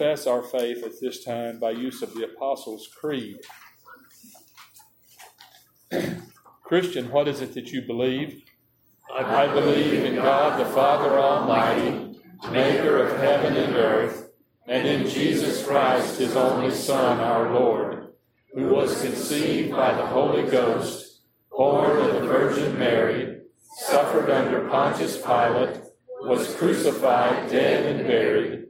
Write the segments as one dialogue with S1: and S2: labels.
S1: confess our faith at this time by use of the Apostles' Creed. Christian, what is it that you believe? I believe in God the Father Almighty, maker of heaven and earth, and in Jesus Christ, his only Son, our Lord, who was conceived by the Holy Ghost, born of the Virgin Mary, suffered under Pontius Pilate, was crucified, dead, and buried.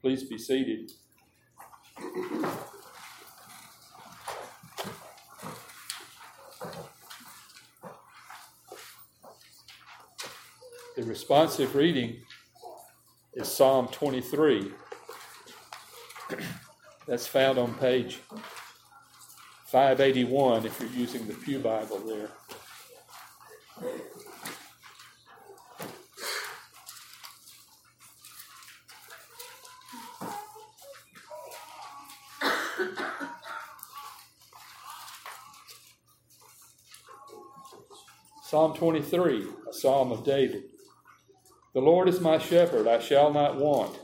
S1: Please be seated. The responsive reading is Psalm 23. That's found on page 581 if you're using the Pew Bible there. Psalm 23, a psalm of David. The Lord is my shepherd, I shall not want.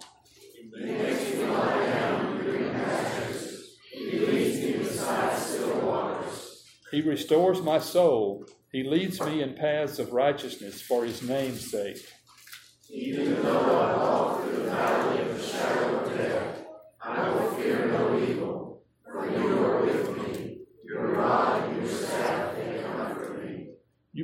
S1: He makes me lie down in green pastures. He leads me beside still waters. He restores my soul. He leads me in paths of righteousness for his name's sake. Even though I walk through the valley of the shadow of death, I will fear no evil, for you are with me. Your rod and your staff, they comfort me. You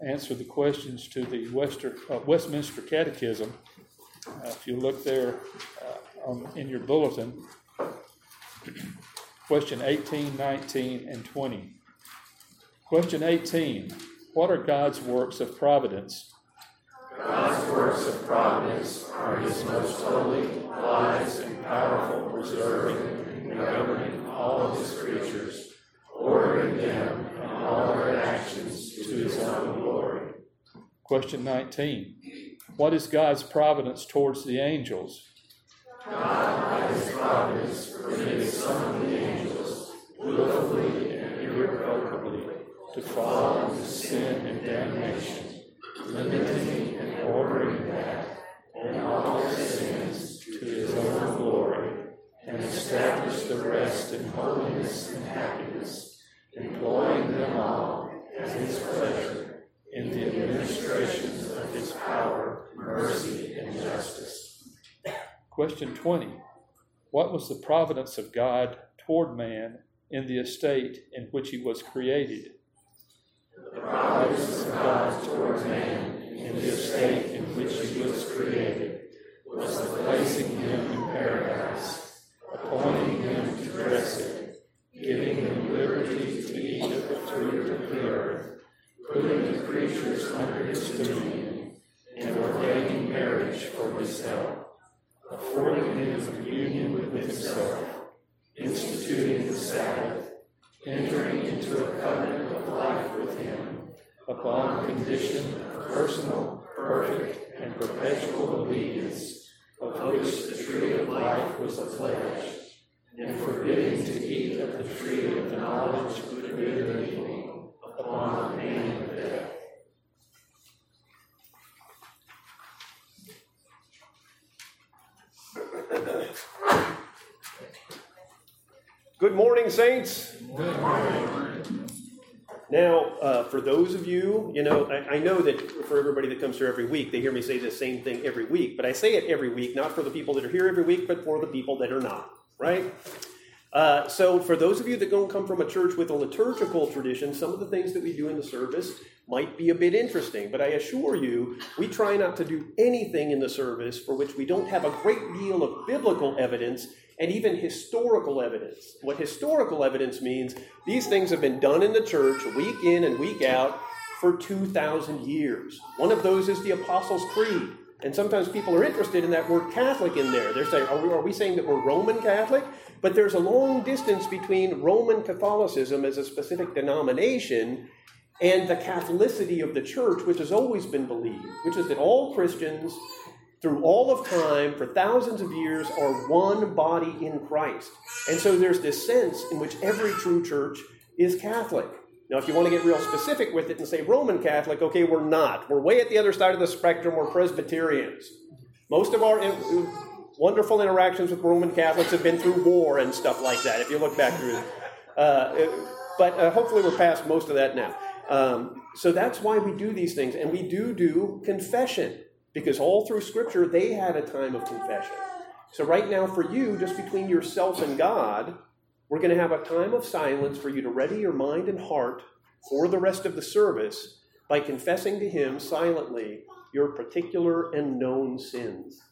S1: answer the questions to the Wester, uh, Westminster Catechism. Uh, if you look there uh, on, in your bulletin, question 18, 19, and 20. Question 18 What are God's works of providence? God's works of providence are His most holy, wise, and powerful preserving and governing all of His creatures, ordering them and all their actions to His own glory. Question 19 What is God's providence towards the angels? God, His providence, permitted some of the angels willfully and irrevocably to fall into sin and damnation, limiting and ordering that and all their sins to His own glory, and establish the rest in holiness and happiness, employing them all as His pleasure in the administration of His power, mercy, and justice. Question 20 What was the providence of God toward man in the estate in which he was created? The providence of God toward man in the estate in which he was created was the placing him in paradise, appointing him to dress it, giving him liberty to eat of the fruit of the earth, putting the creatures under his dominion, and ordaining marriage for his help affording him communion with himself, instituting the Sabbath, entering into a covenant of life with him, upon condition of personal, perfect, and perpetual obedience, of which the tree of life was a pledge, and forbidding to eat of the tree of the knowledge of good and evil, upon pain
S2: Good morning, saints. Good
S1: morning.
S2: Now, uh, for those of you, you know, I, I, know that for everybody that comes here every week, they hear me say the same thing every week. But I say it every week, not for the people that are here every week, but for the people that are not. right? Uh, so, for those of you that don't come from a church with a liturgical tradition, some of the things that we do in the service might be a bit interesting. But I assure you, we try not to do anything in the service for which we don't have a great deal of biblical evidence and even historical evidence. What historical evidence means, these things have been done in the church week in and week out for 2,000 years. One of those is the Apostles' Creed. And sometimes people are interested in that word Catholic in there. They're saying, are we, are we saying that we're Roman Catholic? But there's a long distance between Roman Catholicism as a specific denomination and the Catholicity of the church, which has always been believed, which is that all Christians through all of time for thousands of years are one body in Christ. And so there's this sense in which every true church is Catholic. Now, if you want to get real specific with it and say Roman Catholic, okay, we're not. We're way at the other side of the spectrum. We're Presbyterians. Most of our wonderful interactions with Roman Catholics have been through war and stuff like that, if you look back through it. Uh, but uh, hopefully we're past most of that now. Um, so that's why we do these things. And we do do confession, because all through Scripture, they had a time of confession. So, right now, for you, just between yourself and God, we're going to have a time of silence for you to ready your mind and heart for the rest of the service by confessing to Him silently your particular and known sins.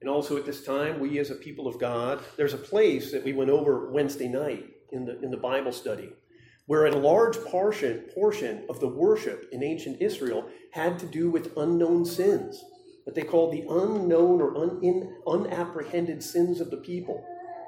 S2: And also at this time, we as a people of God, there's a place that we went over Wednesday night in the, in the Bible study, where a large portion, portion of the worship in ancient Israel had to do with unknown sins, what they called the unknown or un, in, unapprehended sins of the people.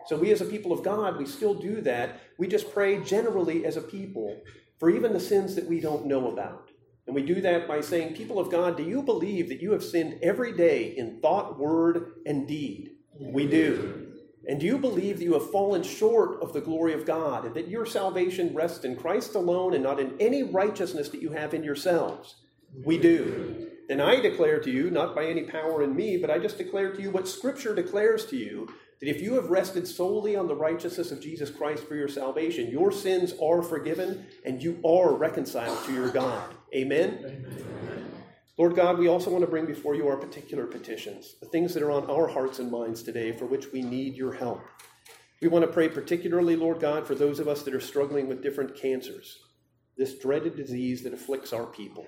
S2: So we as a people of God, we still do that. We just pray generally as a people for even the sins that we don't know about. And we do that by saying, People of God, do you believe that you have sinned every day in thought, word, and deed? We do. And do you believe that you have fallen short of the glory of God and that your salvation rests in Christ alone and not in any righteousness that you have in yourselves? We do. And I declare to you, not by any power in me, but I just declare to you what Scripture declares to you that if you have rested solely on the righteousness of Jesus Christ for your salvation, your sins are forgiven and you are reconciled to your God. Amen? Amen? Lord God, we also want to bring before you our particular petitions, the things that are on our hearts and minds today for which we need your help. We want to pray particularly, Lord God, for those of us that are struggling with different cancers, this dreaded disease that afflicts our people.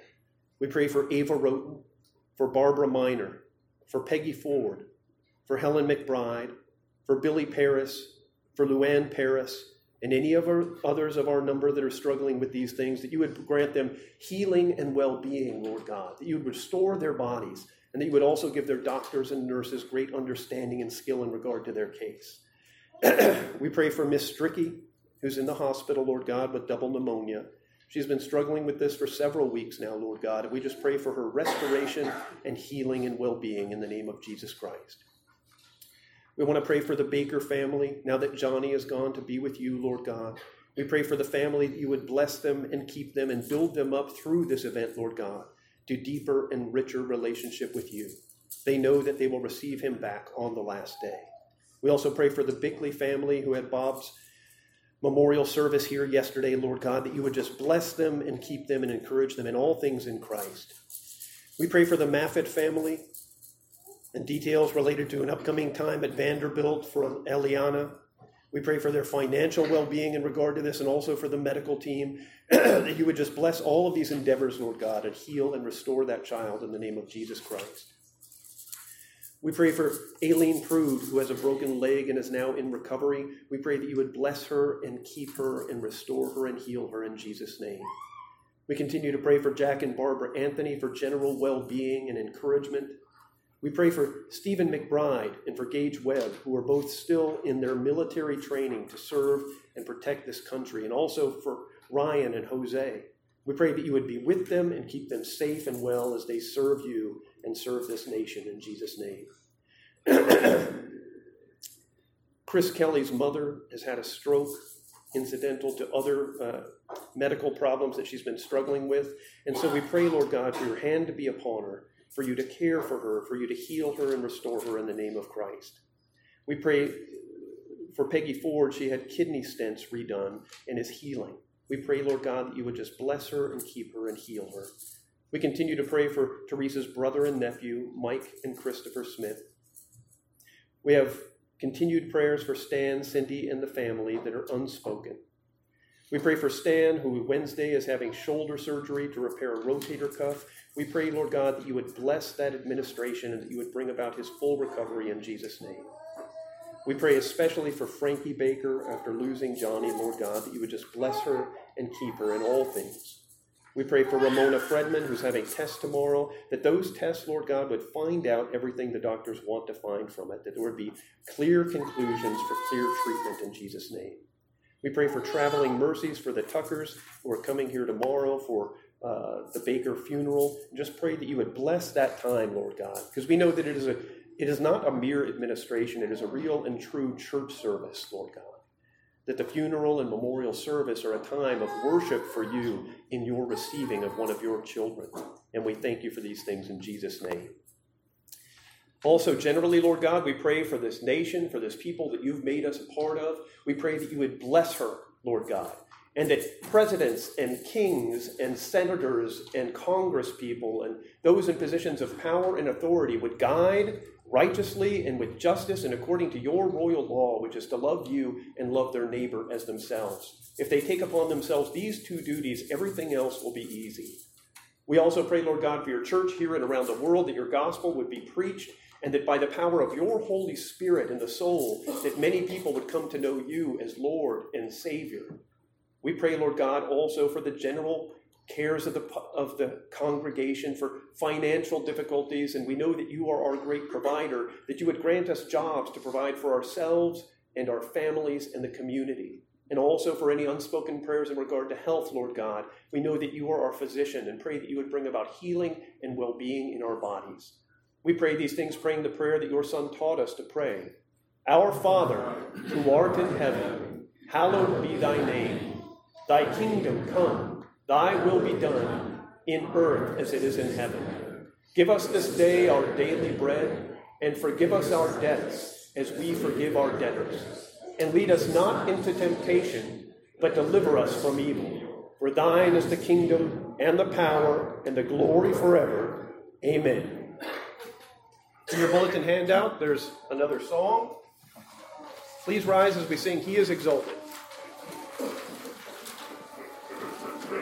S2: We pray for Ava Roten, for Barbara Miner, for Peggy Ford, for Helen McBride, for Billy Paris, for Luann Paris, and any of our others of our number that are struggling with these things, that you would grant them healing and well being, Lord God, that you would restore their bodies, and that you would also give their doctors and nurses great understanding and skill in regard to their case. we pray for Miss Stricky, who's in the hospital, Lord God, with double pneumonia. She's been struggling with this for several weeks now, Lord God, and we just pray for her restoration and healing and well being in the name of Jesus Christ. We want to pray for the Baker family now that Johnny has gone to be with you, Lord God. We pray for the family that you would bless them and keep them and build them up through this event, Lord God, to deeper and richer relationship with you. They know that they will receive him back on the last day. We also pray for the Bickley family who had Bob's memorial service here yesterday, Lord God, that you would just bless them and keep them and encourage them in all things in Christ. We pray for the Maffett family and details related to an upcoming time at Vanderbilt for Eliana. We pray for their financial well being in regard to this and also for the medical team, that you would just bless all of these endeavors, Lord God, and heal and restore that child in the name of Jesus Christ. We pray for Aileen Prude, who has a broken leg and is now in recovery. We pray that you would bless her and keep her and restore her and heal her in Jesus' name. We continue to pray for Jack and Barbara Anthony for general well being and encouragement. We pray for Stephen McBride and for Gage Webb, who are both still in their military training to serve and protect this country, and also for Ryan and Jose. We pray that you would be with them and keep them safe and well as they serve you and serve this nation in Jesus' name. Chris Kelly's mother has had a stroke incidental to other uh, medical problems that she's been struggling with. And so we pray, Lord God, for your hand to be upon her, for you to care for her, for you to heal her and restore her in the name of Christ. We pray for Peggy Ford. She had kidney stents redone and is healing. We pray, Lord God, that you would just bless her and keep her and heal her. We continue to pray for Teresa's brother and nephew, Mike and Christopher Smith. We have continued prayers for Stan, Cindy, and the family that are unspoken. We pray for Stan, who Wednesday is having shoulder surgery to repair a rotator cuff. We pray, Lord God, that you would bless that administration and that you would bring about his full recovery in Jesus' name. We pray especially for Frankie Baker after losing Johnny, Lord God, that you would just bless her and keep her in all things. We pray for Ramona Fredman, who's having tests tomorrow, that those tests, Lord God, would find out everything the doctors want to find from it, that there would be clear conclusions for clear treatment in Jesus' name. We pray for traveling mercies for the Tuckers who are coming here tomorrow for uh, the Baker funeral. Just pray that you would bless that time, Lord God, because we know that it is a it is not a mere administration, it is a real and true church service, Lord God. That the funeral and memorial service are a time of worship for you in your receiving of one of your children. And we thank you for these things in Jesus' name. Also, generally, Lord God, we pray for this nation, for this people that you've made us a part of. We pray that you would bless her, Lord God, and that presidents and kings and senators and congresspeople and those in positions of power and authority would guide righteously and with justice and according to your royal law, which is to love you and love their neighbor as themselves. If they take upon themselves these two duties, everything else will be easy. We also pray, Lord God, for your church here and around the world that your gospel would be preached and that by the power of your Holy Spirit in the soul, that many people would come to know you as Lord and Savior. We pray, Lord God, also for the general cares of the, of the congregation, for financial difficulties, and we know that you are our great provider, that you would grant us jobs to provide for ourselves and our families and the community. And also for any unspoken prayers in regard to health, Lord God. We know that you are our physician and pray that you would bring about healing and well being in our bodies. We pray these things, praying the prayer that your Son taught us to pray Our Father, who art in heaven, hallowed be thy name. Thy kingdom come Thy will be done in earth as it is in heaven. Give us this day our daily bread, and forgive us our debts as we forgive our debtors. And lead us not into temptation, but deliver us from evil. For thine is the kingdom, and the power, and the glory forever. Amen. In your bulletin handout, there's another song. Please rise as we sing He is Exalted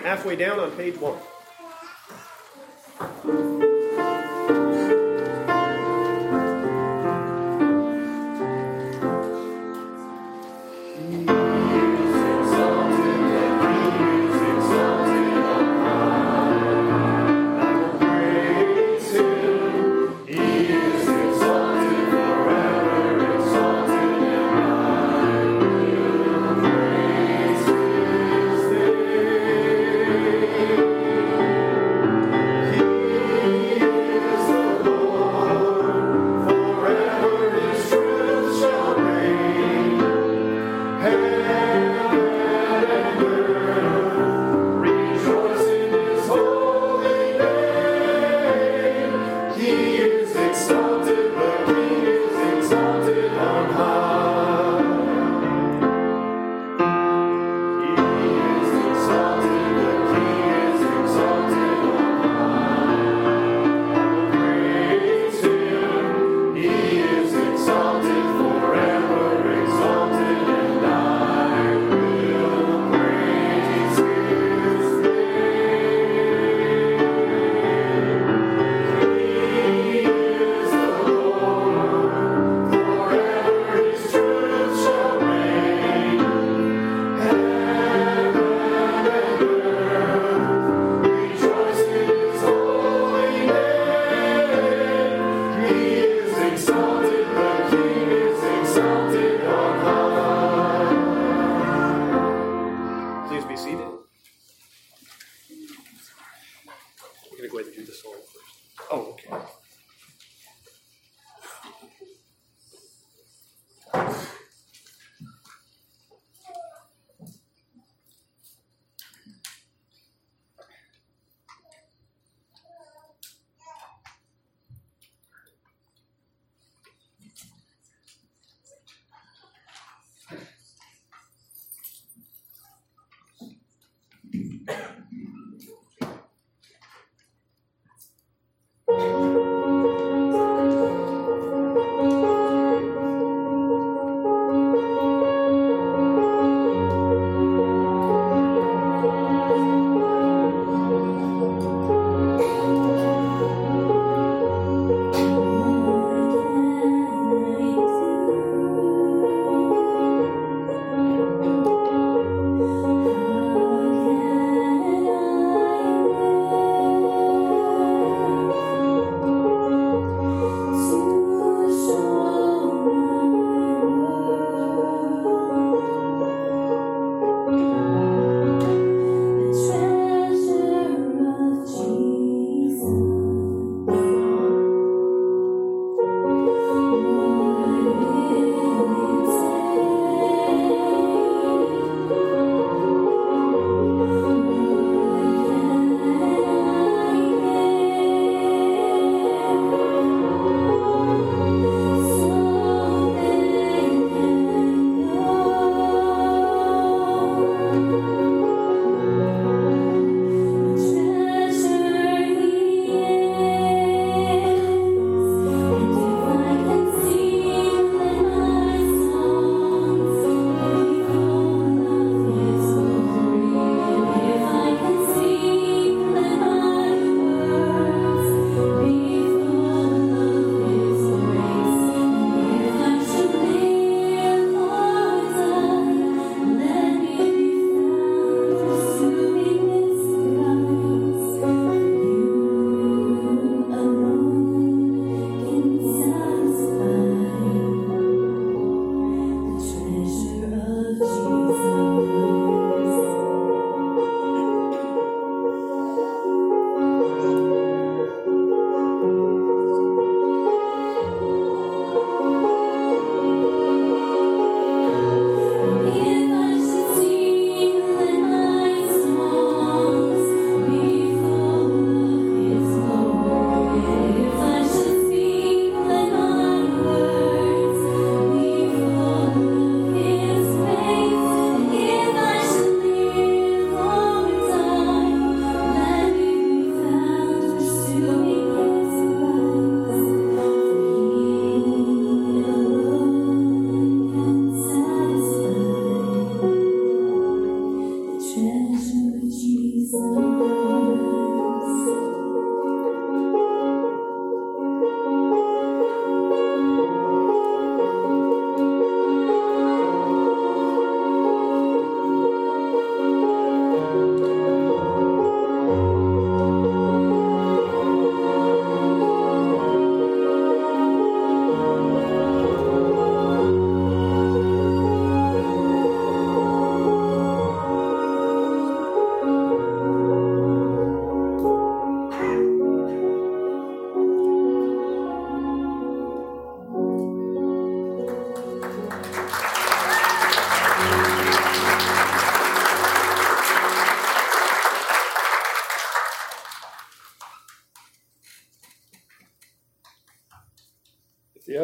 S2: halfway down on page one.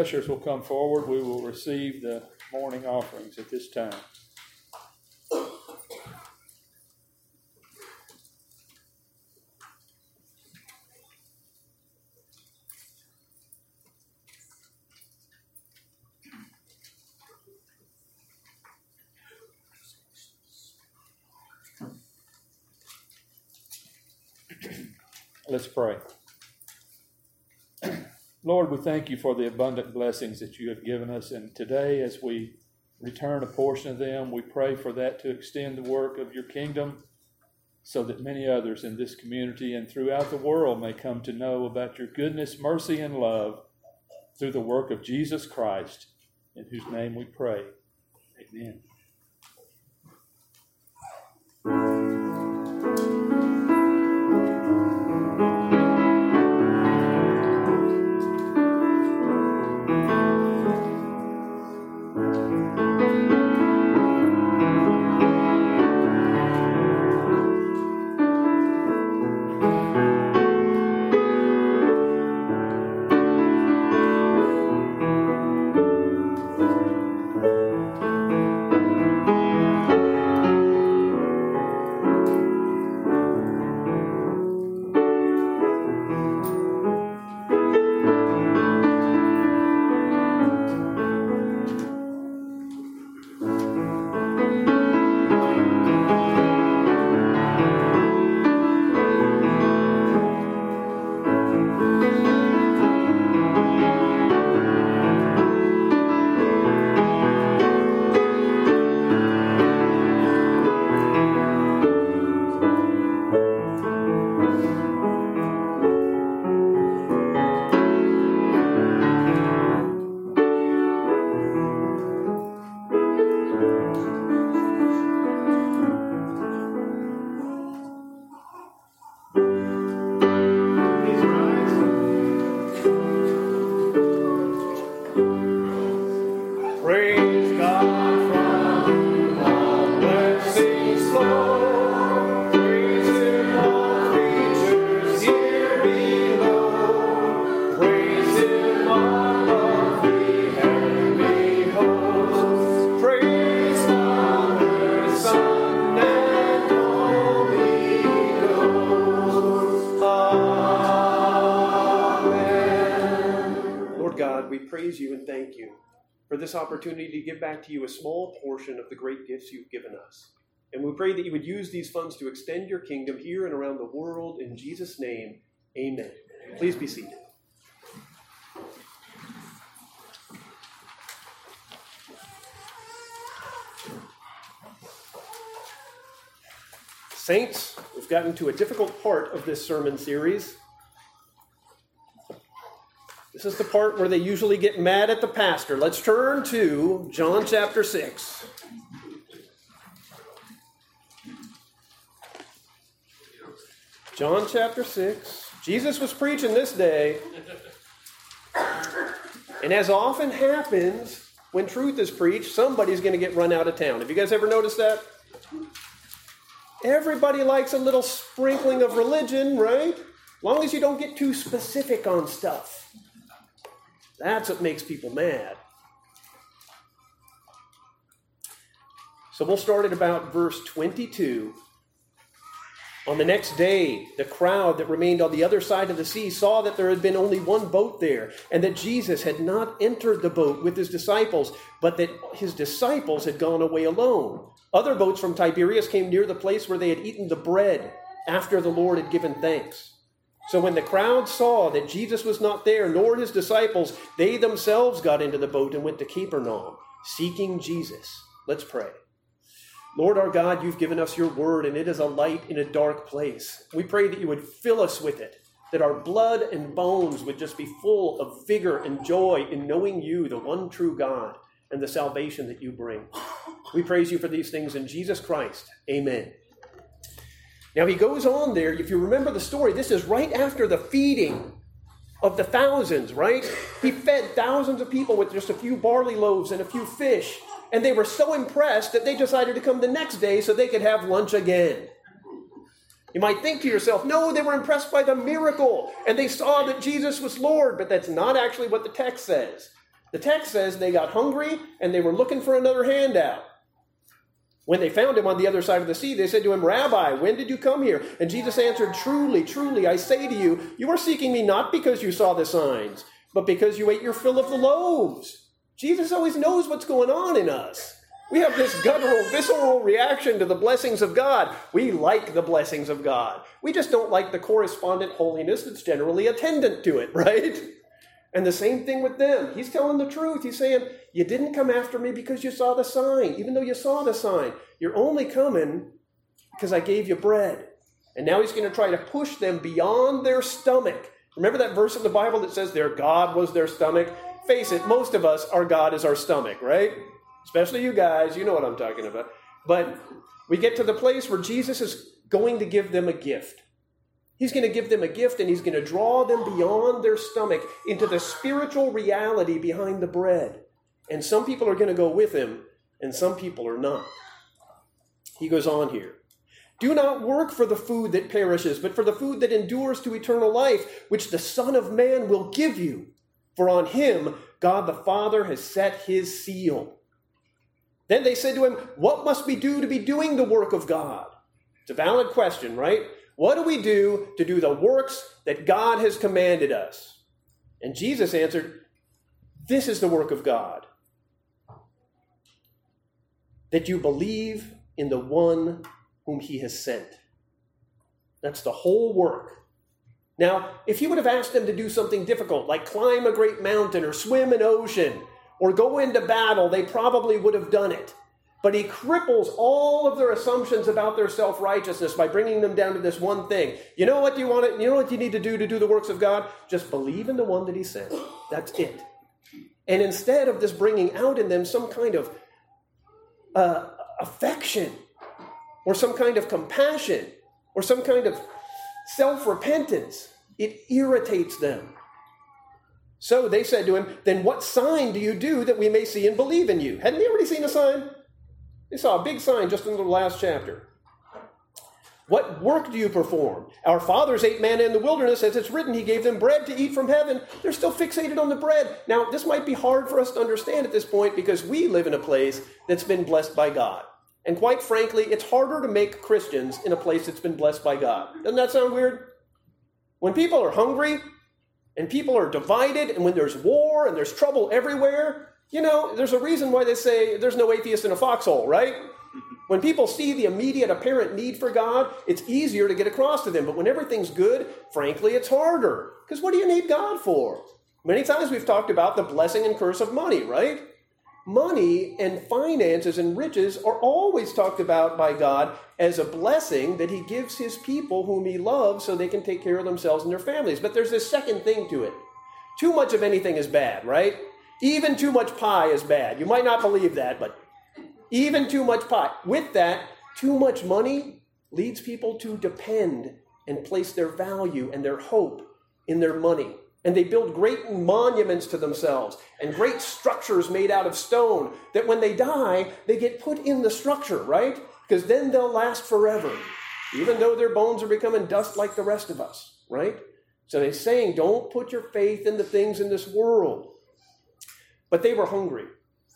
S1: Ushers will come forward, we will receive the morning offerings at this time. Let's pray. Lord, we thank you for the abundant blessings that you have given us. And today, as we return a portion of them, we pray for that to extend the work of your kingdom so that many others in this community and throughout the world may come to know about your goodness, mercy, and love through the work of Jesus Christ, in whose name we pray. Amen.
S2: Opportunity to give back to you a small portion of the great gifts you've given us. And we pray that you would use these funds to extend your kingdom here and around the world. In Jesus' name, amen. Please be seated. Saints, we've gotten to a difficult part of this sermon series. This is the part where they usually get mad at the pastor. Let's turn to John chapter 6. John chapter 6. Jesus was preaching this day. And as often happens when truth is preached, somebody's going to get run out of town. Have you guys ever noticed that? Everybody likes a little sprinkling of religion, right? Long as you don't get too specific on stuff. That's what makes people mad. So we'll start at about verse 22. On the next day, the crowd that remained on the other side of the sea saw that there had been only one boat there, and that Jesus had not entered the boat with his disciples, but that his disciples had gone away alone. Other boats from Tiberias came near the place where they had eaten the bread after the Lord had given thanks. So when the crowd saw that Jesus was not there, nor his disciples, they themselves got into the boat and went to Capernaum, seeking Jesus. Let's pray. Lord our God, you've given us your word, and it is a light in a dark place. We pray that you would fill us with it, that our blood and bones would just be full of vigor and joy in knowing you, the one true God, and the salvation that you bring. We praise you for these things in Jesus Christ. Amen. Now he goes on there. If you remember the story, this is right after the feeding of the thousands, right? He fed thousands of people with just a few barley loaves and a few fish. And they were so impressed that they decided to come the next day so they could have lunch again. You might think to yourself, no, they were impressed by the miracle and they saw that Jesus was Lord, but that's not actually what the text says. The text says they got hungry and they were looking for another handout. When they found him on the other side of the sea, they said to him, Rabbi, when did you come here? And Jesus answered, Truly, truly, I say to you, you are seeking me not because you saw the signs, but because you ate your fill of the loaves. Jesus always knows what's going on in us. We have this guttural, visceral reaction to the blessings of God. We like the blessings of God. We just don't like the correspondent holiness that's generally attendant to it, right? And the same thing with them. He's telling the truth. He's saying, You didn't come after me because you saw the sign, even though you saw the sign. You're only coming because I gave you bread. And now he's going to try to push them beyond their stomach. Remember that verse in the Bible that says their God was their stomach? Face it, most of us, our God is our stomach, right? Especially you guys, you know what I'm talking about. But we get to the place where Jesus is going to give them a gift. He's going to give them a gift and he's going to draw them beyond their stomach into the spiritual reality behind the bread. And some people are going to go with him and some people are not. He goes on here. Do not work for the food that perishes, but for the food that endures to eternal life, which the Son of Man will give you. For on him God the Father has set his seal. Then they said to him, What must we do to be doing the work of God? It's a valid question, right? What do we do to do the works that God has commanded us? And Jesus answered, This is the work of God that you believe in the one whom he has sent. That's the whole work. Now, if he would have asked them to do something difficult, like climb a great mountain or swim an ocean or go into battle, they probably would have done it. But he cripples all of their assumptions about their self righteousness by bringing them down to this one thing. You know what you want to, you know what you need to do to do the works of God? Just believe in the one that he sent. That's it. And instead of this bringing out in them some kind of uh, affection or some kind of compassion or some kind of self repentance, it irritates them. So they said to him, Then what sign do you do that we may see and believe in you? Hadn't they already seen a sign? They saw a big sign just in the last chapter. What work do you perform? Our fathers ate manna in the wilderness, as it's written, He gave them bread to eat from heaven. They're still fixated on the bread. Now, this might be hard for us to understand at this point because we live in a place that's been blessed by God. And quite frankly, it's harder to make Christians in a place that's been blessed by God. Doesn't that sound weird? When people are hungry and people are divided, and when there's war and there's trouble everywhere, you know, there's a reason why they say there's no atheist in a foxhole, right? When people see the immediate apparent need for God, it's easier to get across to them. But when everything's good, frankly, it's harder. Because what do you need God for? Many times we've talked about the blessing and curse of money, right? Money and finances and riches are always talked about by God as a blessing that He gives His people whom He loves so they can take care of themselves and their families. But there's this second thing to it. Too much of anything is bad, right? Even too much pie is bad. You might not believe that, but even too much pie. With that, too much money leads people to depend and place their value and their hope in their money. And they build great monuments to themselves and great structures made out of stone that when they die, they get put in the structure, right? Because then they'll last forever, even though their bones are becoming dust like the rest of us, right? So they're saying, don't put your faith in the things in this world. But they were hungry,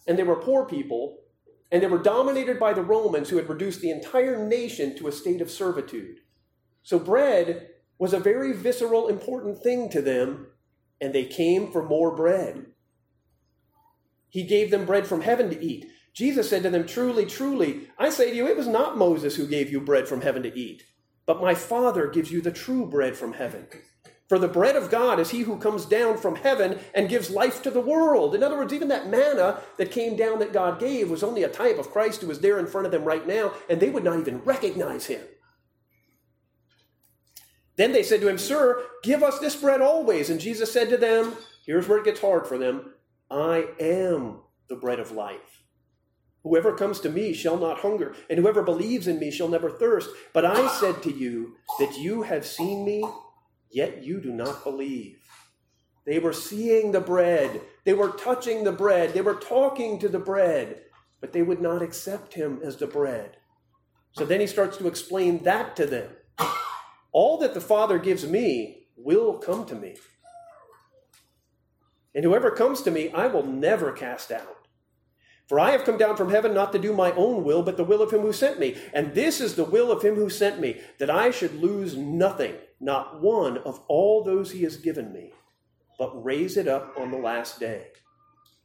S2: and they were poor people, and they were dominated by the Romans who had reduced the entire nation to a state of servitude. So bread was a very visceral, important thing to them, and they came for more bread. He gave them bread from heaven to eat. Jesus said to them, Truly, truly, I say to you, it was not Moses who gave you bread from heaven to eat, but my Father gives you the true bread from heaven. For the bread of God is he who comes down from heaven and gives life to the world. In other words, even that manna that came down that God gave was only a type of Christ who was there in front of them right now, and they would not even recognize him. Then they said to him, Sir, give us this bread always. And Jesus said to them, Here's where it gets hard for them I am the bread of life. Whoever comes to me shall not hunger, and whoever believes in me shall never thirst. But I said to you that you have seen me yet you do not believe. They were seeing the bread, they were touching the bread, they were talking to the bread, but they would not accept him as the bread. So then he starts to explain that to them. All that the Father gives me will come to me. And whoever comes to me, I will never cast out. For I have come down from heaven not to do my own will, but the will of him who sent me. And this is the will of him who sent me, that I should lose nothing not one of all those he has given me, but raise it up on the last day.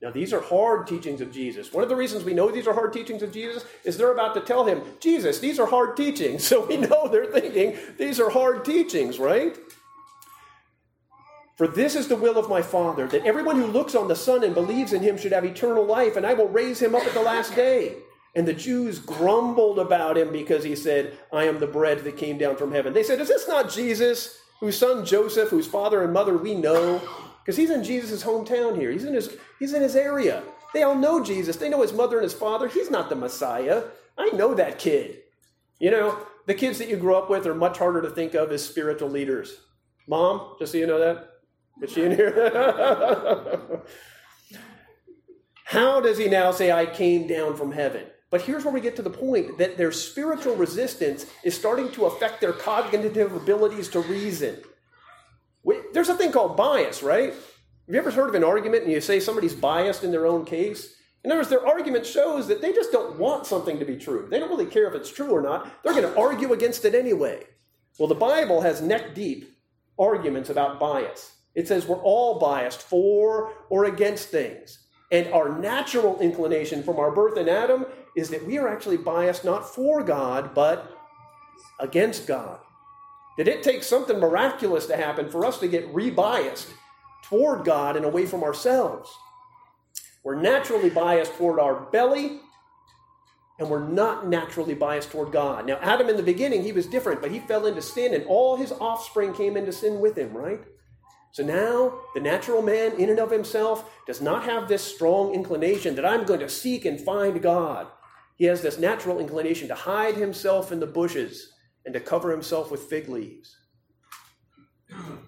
S2: Now, these are hard teachings of Jesus. One of the reasons we know these are hard teachings of Jesus is they're about to tell him, Jesus, these are hard teachings. So we know they're thinking these are hard teachings, right? For this is the will of my Father, that everyone who looks on the Son and believes in him should have eternal life, and I will raise him up at the last day. And the Jews grumbled about him because he said, I am the bread that came down from heaven. They said, Is this not Jesus, whose son Joseph, whose father and mother we know? Because he's in Jesus' hometown here. He's in his he's in his area. They all know Jesus. They know his mother and his father. He's not the Messiah. I know that kid. You know, the kids that you grew up with are much harder to think of as spiritual leaders. Mom, just so you know that. Is she in here? How does he now say, I came down from heaven? But here's where we get to the point that their spiritual resistance is starting to affect their cognitive abilities to reason. There's a thing called bias, right? Have you ever heard of an argument and you say somebody's biased in their own case? In other words, their argument shows that they just don't want something to be true. They don't really care if it's true or not. They're going to argue against it anyway. Well, the Bible has neck deep arguments about bias. It says we're all biased for or against things. And our natural inclination from our birth in Adam is that we are actually biased not for God, but against God. That it takes something miraculous to happen for us to get rebiased toward God and away from ourselves. We're naturally biased toward our belly, and we're not naturally biased toward God. Now, Adam in the beginning, he was different, but he fell into sin, and all his offspring came into sin with him, right? So now, the natural man, in and of himself, does not have this strong inclination that I'm going to seek and find God. He has this natural inclination to hide himself in the bushes and to cover himself with fig leaves.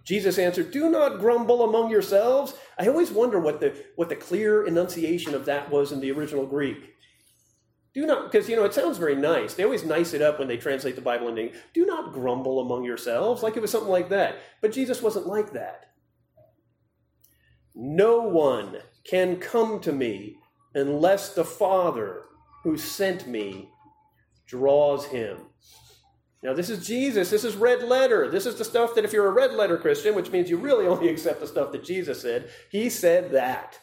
S2: Jesus answered, Do not grumble among yourselves. I always wonder what the, what the clear enunciation of that was in the original Greek. Do not, because, you know, it sounds very nice. They always nice it up when they translate the Bible into Do not grumble among yourselves, like it was something like that. But Jesus wasn't like that. No one can come to me unless the Father who sent me draws him. Now, this is Jesus. This is red letter. This is the stuff that if you're a red letter Christian, which means you really only accept the stuff that Jesus said, he said that.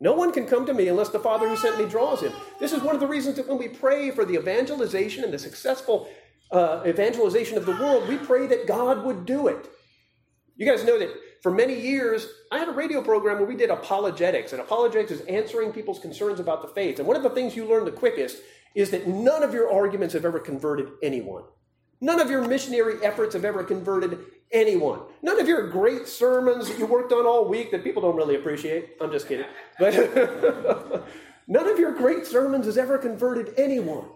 S2: No one can come to me unless the Father who sent me draws him. This is one of the reasons that when we pray for the evangelization and the successful uh, evangelization of the world, we pray that God would do it. You guys know that for many years, I had a radio program where we did apologetics, and apologetics is answering people's concerns about the faith. And one of the things you learn the quickest is that none of your arguments have ever converted anyone. None of your missionary efforts have ever converted anyone. None of your great sermons that you worked on all week that people don't really appreciate. I'm just kidding. But none of your great sermons has ever converted anyone.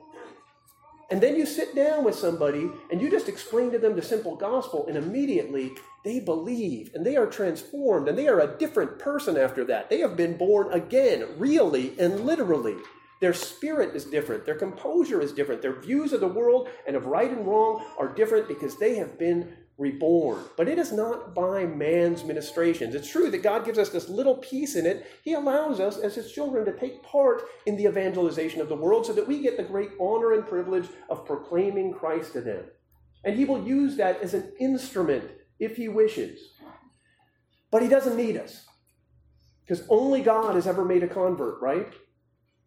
S2: And then you sit down with somebody and you just explain to them the simple gospel, and immediately they believe and they are transformed and they are a different person after that. They have been born again, really and literally. Their spirit is different. Their composure is different. Their views of the world and of right and wrong are different because they have been reborn. But it is not by man's ministrations. It's true that God gives us this little piece in it. He allows us as his children to take part in the evangelization of the world so that we get the great honor and privilege of proclaiming Christ to them. And he will use that as an instrument if he wishes. But he doesn't need us. Because only God has ever made a convert, right?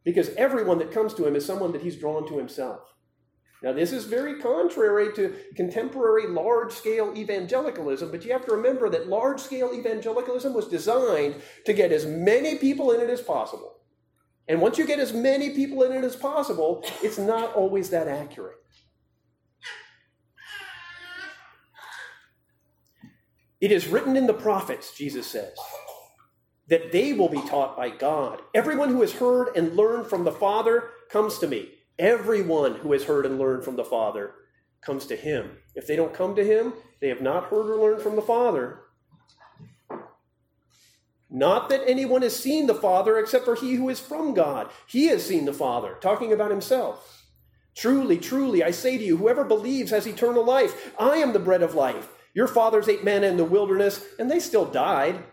S2: because everyone that comes to him is someone that he's drawn to himself. Now, this is very contrary to contemporary large scale evangelicalism, but you have to remember that large scale evangelicalism was designed to get as many people in it as possible. And once you get as many people in it as possible, it's not always that accurate. It is written in the prophets, Jesus says that they will be taught by God. Everyone who has heard and learned from the Father comes to me. Everyone who has heard and learned from the Father comes to him. If they don't come to him, they have not heard or learned from the Father. Not that anyone has seen the Father except for he who is from God. He has seen the Father, talking about himself. Truly, truly, I say to you, whoever believes has eternal life. I am the bread of life. Your fathers ate manna in the wilderness, and they still died.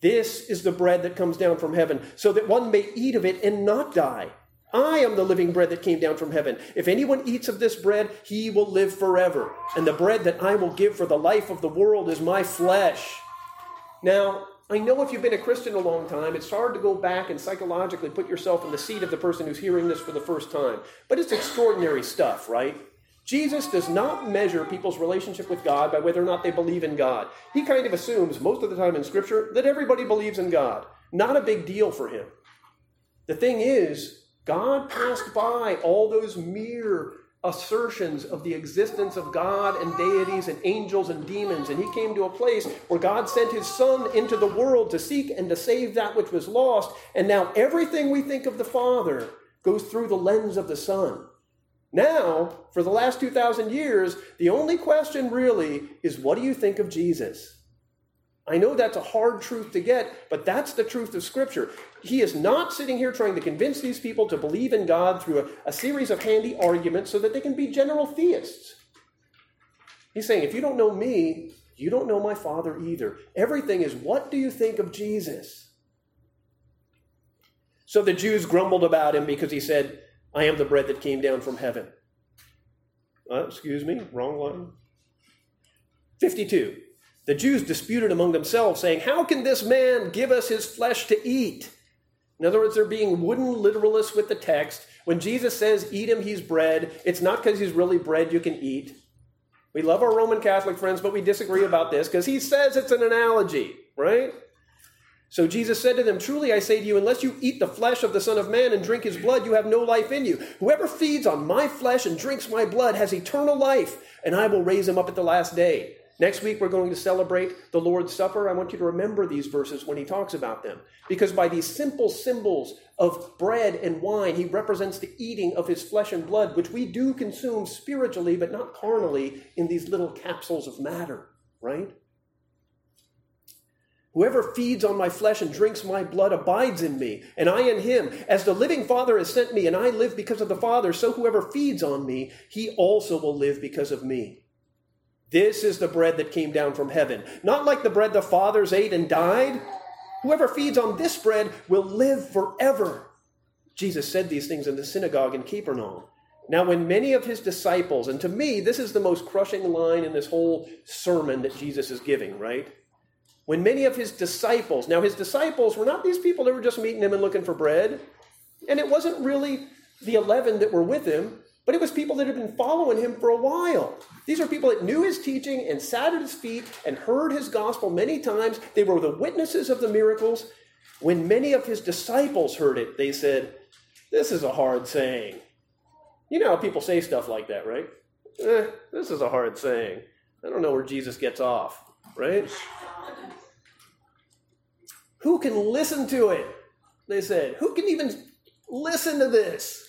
S2: This is the bread that comes down from heaven, so that one may eat of it and not die. I am the living bread that came down from heaven. If anyone eats of this bread, he will live forever. And the bread that I will give for the life of the world is my flesh. Now, I know if you've been a Christian a long time, it's hard to go back and psychologically put yourself in the seat of the person who's hearing this for the first time. But it's extraordinary stuff, right? Jesus does not measure people's relationship with God by whether or not they believe in God. He kind of assumes most of the time in Scripture that everybody believes in God. Not a big deal for him. The thing is, God passed by all those mere assertions of the existence of God and deities and angels and demons, and he came to a place where God sent his Son into the world to seek and to save that which was lost, and now everything we think of the Father goes through the lens of the Son. Now, for the last 2,000 years, the only question really is what do you think of Jesus? I know that's a hard truth to get, but that's the truth of Scripture. He is not sitting here trying to convince these people to believe in God through a, a, series of handy arguments so that they can be general theists. He's saying, if you don't know me, you don't know my Father either. Everything is, what do you think of Jesus? So the Jews grumbled about him because he said, I am the bread that came down from heaven. Uh, excuse me, wrong line. 52. The Jews disputed among themselves, saying, How can this man give us his flesh to eat? In other words, they're being wooden literalists with the text. When Jesus says, Eat him, he's bread, it's not because he's really bread you can eat. We love our Roman Catholic friends, but we disagree about this because he says it's an analogy, right? So Jesus said to them, Truly I say to you, unless you eat the flesh of the Son of Man and drink his blood, you have no life in you. Whoever feeds on my flesh and drinks my blood has eternal life, and I will raise him up at the last day. Next week, we're going to celebrate the Lord's Supper. I want you to remember these verses when he talks about them. Because by these simple symbols of bread and wine, he represents the eating of his flesh and blood, which we do consume spiritually, but not carnally, in these little capsules of matter, right? Whoever feeds on my flesh and drinks my blood abides in me, and I in him. As the living Father has sent me, and I live because of the Father, so whoever feeds on me, he also will live because of me. This is the bread that came down from heaven, not like the bread the fathers ate and died. Whoever feeds on this bread will live forever. Jesus said these things in the synagogue in Capernaum. Now, when many of his disciples, and to me, this is the most crushing line in this whole sermon that Jesus is giving, right? When many of his disciples, now his disciples were not these people that were just meeting him and looking for bread, and it wasn't really the 11 that were with him, but it was people that had been following him for a while. These are people that knew his teaching and sat at his feet and heard his gospel many times. They were the witnesses of the miracles. When many of his disciples heard it, they said, This is a hard saying. You know how people say stuff like that, right? Eh, this is a hard saying. I don't know where Jesus gets off, right? Who can listen to it? They said. Who can even listen to this?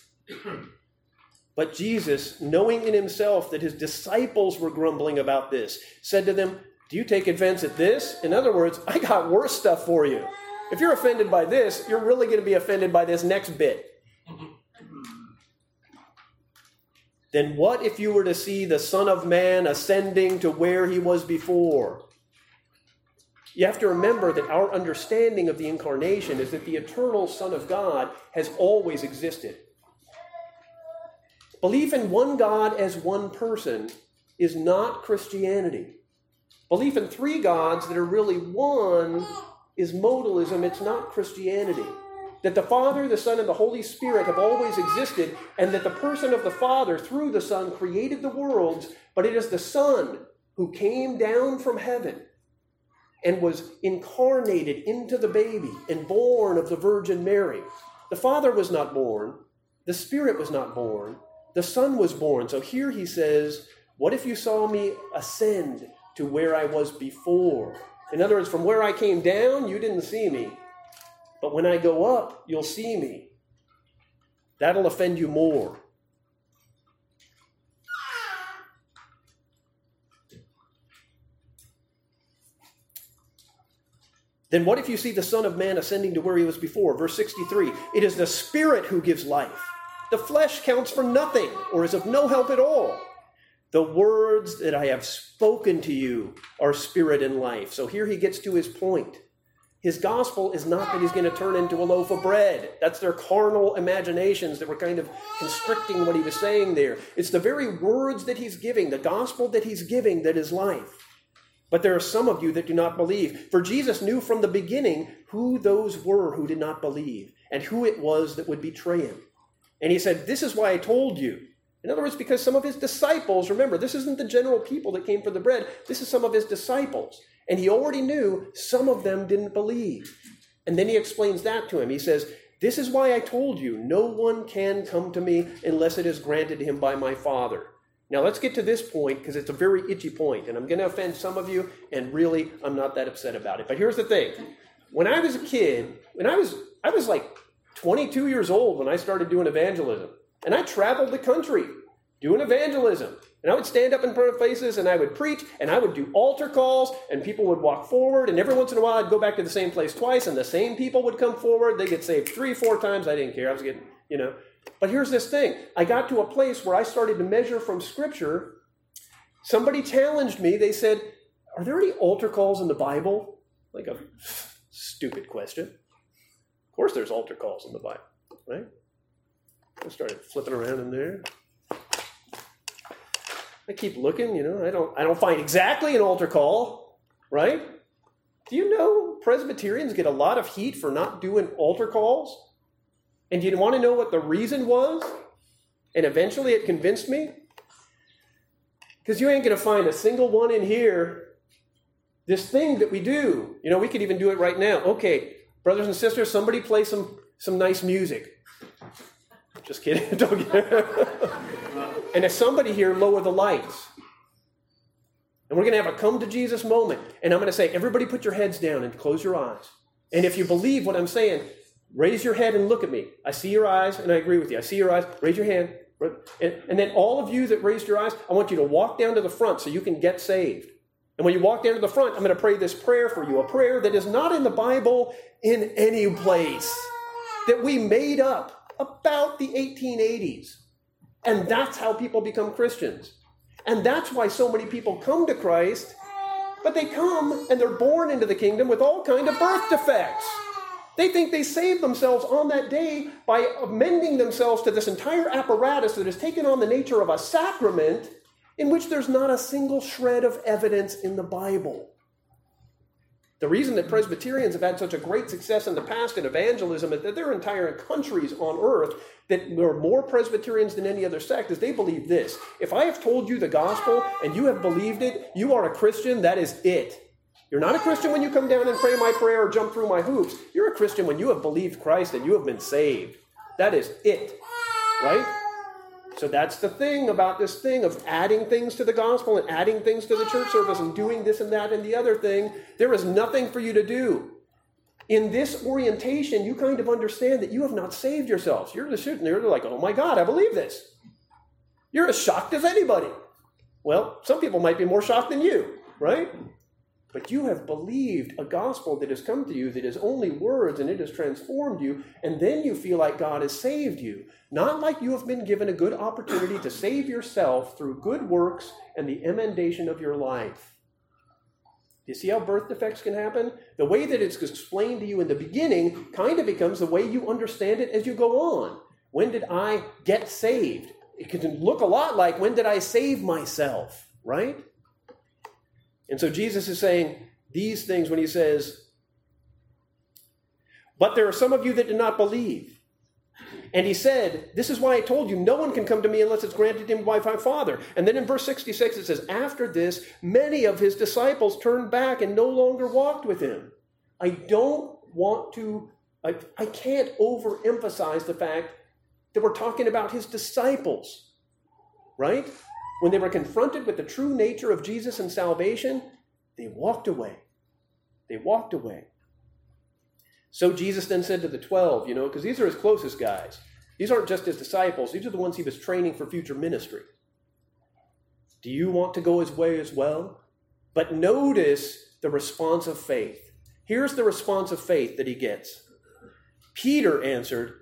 S2: But Jesus, knowing in himself that his disciples were grumbling about this, said to them, Do you take offense at this? In other words, I got worse stuff for you. If you're offended by this, you're really going to be offended by this next bit. then what if you were to see the Son of Man ascending to where he was before? You have to remember that our understanding of the incarnation is that the eternal Son of God has always existed. Belief in one God as one person is not Christianity. Belief in three gods that are really one is modalism, it's not Christianity that the Father, the Son, and the Holy Spirit have always existed, and that the person of the Father, through the Son, created the worlds, but it is the Son who came down from heaven and was incarnated into the baby and born of the Virgin Mary. The Father was not born, the Spirit was not born, the Son was born. So here he says, What if you saw me ascend to where I was before? In other words, from where I came down, you didn't see me. But when I go up, you'll see me. That'll offend you more. Then what if you see the Son of Man ascending to where he was before? Verse 63 It is the Spirit who gives life. The flesh counts for nothing or is of no help at all. The words that I have spoken to you are spirit and life. So here he gets to his point. His gospel is not that he's going to turn into a loaf of bread. That's their carnal imaginations that were kind of constricting what he was saying there. It's the very words that he's giving, the gospel that he's giving, that is life. But there are some of you that do not believe. For Jesus knew from the beginning who those were who did not believe and who it was that would betray him. And he said, This is why I told you. In other words, because some of his disciples, remember, this isn't the general people that came for the bread, this is some of his disciples. And he already knew some of them didn't believe. And then he explains that to him. He says, This is why I told you, no one can come to me unless it is granted him by my Father. Now let's get to this point because it's a very itchy point, and I'm going to offend some of you, and really, I'm not that upset about it. But here's the thing: when I was a kid, when I was I was like 22 years old when I started doing evangelism, and I traveled the country doing evangelism. And I would stand up in front of faces and I would preach and I would do altar calls and people would walk forward. And every once in a while I'd go back to the same place twice and the same people would come forward. They get saved three, four times. I didn't care. I was getting, you know. But here's this thing I got to a place where I started to measure from Scripture. Somebody challenged me. They said, Are there any altar calls in the Bible? Like a stupid question. Of course, there's altar calls in the Bible, right? I started flipping around in there. I keep looking, you know, I don't I don't find exactly an altar call, right? Do you know Presbyterians get a lot of heat for not doing altar calls? And you want to know what the reason was? And eventually it convinced me. Because you ain't going to find a single one in here. This thing that we do, you know, we could even do it right now. Okay, brothers and sisters, somebody play some some nice music. Just kidding. Don't get and if somebody here lower the lights, and we're going to have a come to Jesus moment, and I'm going to say, everybody put your heads down and close your eyes. And if you believe what I'm saying, raise your head and look at me. I see your eyes, and I agree with you. I see your eyes. Raise your hand. And, and then all of you that raised your eyes, I want you to walk down to the front so you can get saved. And when you walk down to the front, I'm going to pray this prayer for you, a prayer that is not in the Bible in any place, that we made up about the 1880s. And that's how people become Christians. And that's why so many people come to Christ, but they come and they're born into the kingdom with all kind of birth defects. They think they saved themselves on that day by amending themselves to this entire apparatus that has taken on the nature of a sacrament in which there's not a single shred of evidence in the Bible. The reason that Presbyterians have had such a great success in the past in evangelism is that there are entire countries on earth that are more Presbyterians than any other sect is they believe this. If I have told you the gospel and you have believed it, you are a Christian, that is it. You're not a Christian when you come down and pray my prayer or jump through my hoops. You're a Christian when you have believed Christ and you have been saved. That is it. Right? So that's the thing about this thing of adding things to the gospel and adding things to the church service and doing this and that and the other thing. There is nothing for you to do. In this orientation, you kind of understand that you have not saved yourselves. You're just sitting there like, oh my God, I believe this. You're as shocked as anybody. Well, some people might be more shocked than you, right? But you have believed a gospel that has come to you that is only words and it has transformed you, and then you feel like God has saved you. Not like you have been given a good opportunity to save yourself through good works and the emendation of your life. Do you see how birth defects can happen? The way that it's explained to you in the beginning kind of becomes the way you understand it as you go on. When did I get saved? It can look a lot like when did I save myself, right? And so Jesus is saying these things when he says, But there are some of you that did not believe. And he said, This is why I told you, no one can come to me unless it's granted him by my Father. And then in verse 66, it says, After this, many of his disciples turned back and no longer walked with him. I don't want to, I, I can't overemphasize the fact that we're talking about his disciples, right? When they were confronted with the true nature of Jesus and salvation, they walked away. They walked away. So Jesus then said to the 12, you know, because these are his closest guys. These aren't just his disciples, these are the ones he was training for future ministry. Do you want to go his way as well? But notice the response of faith. Here's the response of faith that he gets. Peter answered,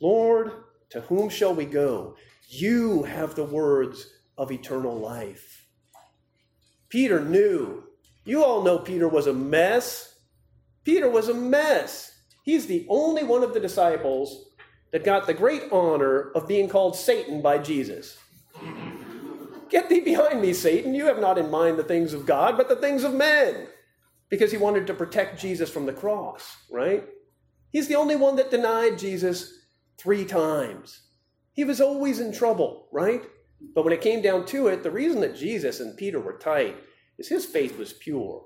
S2: Lord, to whom shall we go? You have the words of eternal life. Peter knew. You all know Peter was a mess. Peter was a mess. He's the only one of the disciples that got the great honor of being called Satan by Jesus. Get thee behind me, Satan. You have not in mind the things of God, but the things of men. Because he wanted to protect Jesus from the cross, right? He's the only one that denied Jesus three times. He was always in trouble, right? But when it came down to it, the reason that Jesus and Peter were tight is his faith was pure.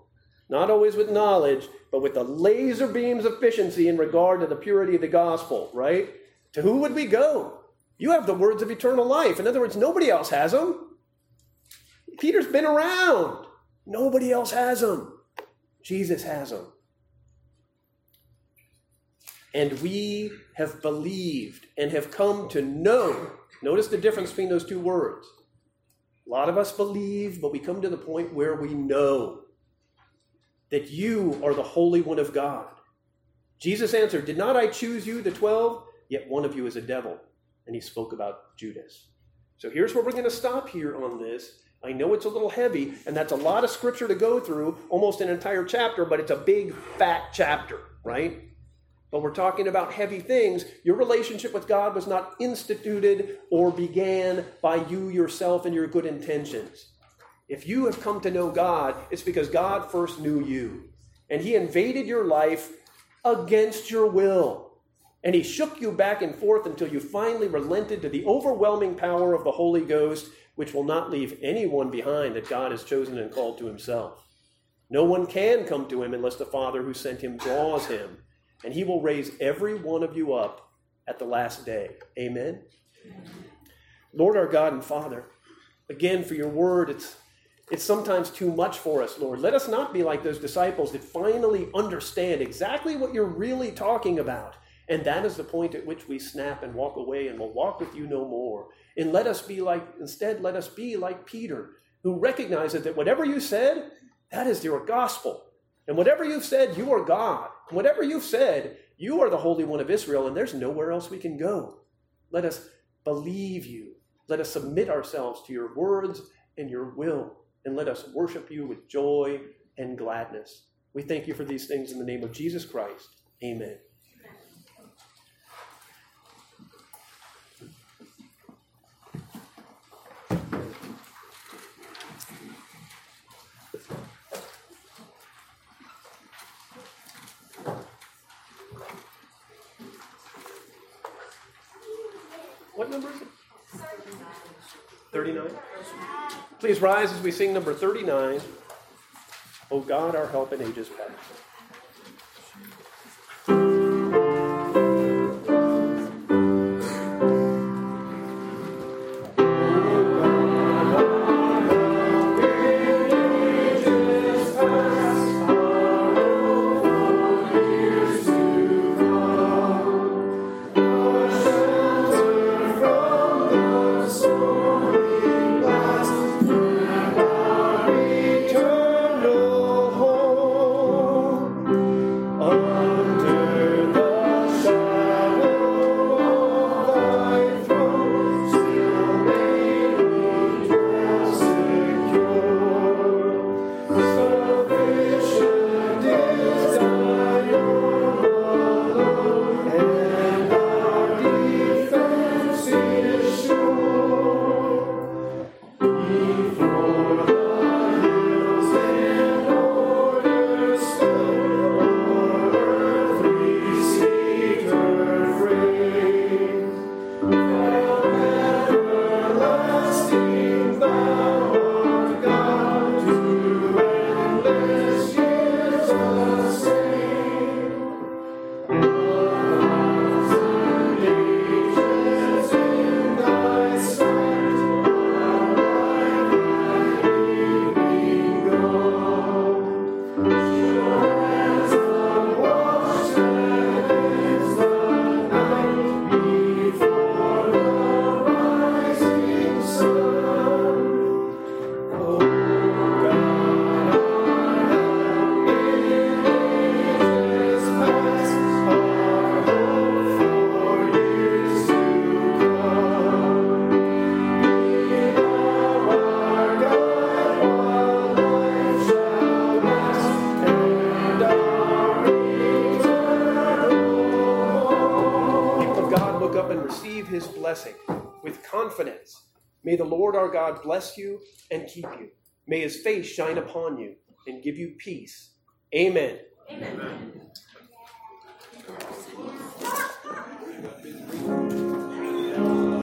S2: Not always with knowledge, but with the laser beam's efficiency in regard to the purity of the gospel, right? To who would we go? You have the words of eternal life. In other words, nobody else has them. Peter's been around. Nobody else has them. Jesus has them. And we have believed and have come to know Notice the difference between those two words. A lot of us believe, but we come to the point where we know that you are the Holy One of God. Jesus answered, Did not I choose you, the twelve? Yet one of you is a devil. And he spoke about Judas. So here's where we're going to stop here on this. I know it's a little heavy, and that's a lot of scripture to go through, almost an entire chapter, but it's a big, fat chapter, right? But we're talking about heavy things, your relationship with God was not instituted or began by you yourself and your good intentions. If you have come to know God, it's because God first knew you. And He invaded your life against your will. And He shook you back and forth until you finally relented to the overwhelming power of the Holy Ghost, which will not leave anyone behind that God has chosen and called to Himself. No one can come to Him unless the Father who sent Him draws him and he will raise every one of you up at the last day. Amen. Lord our God and Father, again for your word, it's it's sometimes too much for us, Lord. Let us not be like those disciples that finally understand exactly what you're really talking about. And that is the point at which we snap and walk away and will walk with you no more. And let us be like, instead, let us be like Peter, who recognizes that whatever you said, that is your gospel. And whatever you've said, you are God. Whatever you've said, you are the Holy One of Israel, and there's nowhere else we can go. Let us believe you. Let us submit ourselves to your words and your will, and let us worship you with joy and gladness. We thank you for these things in the name of Jesus Christ. Amen.
S3: Number is it? 39. Please rise as we sing number 39. O God, our help in ages past. Our God bless you and keep you. May his face shine upon you and give you peace. Amen.
S2: Amen.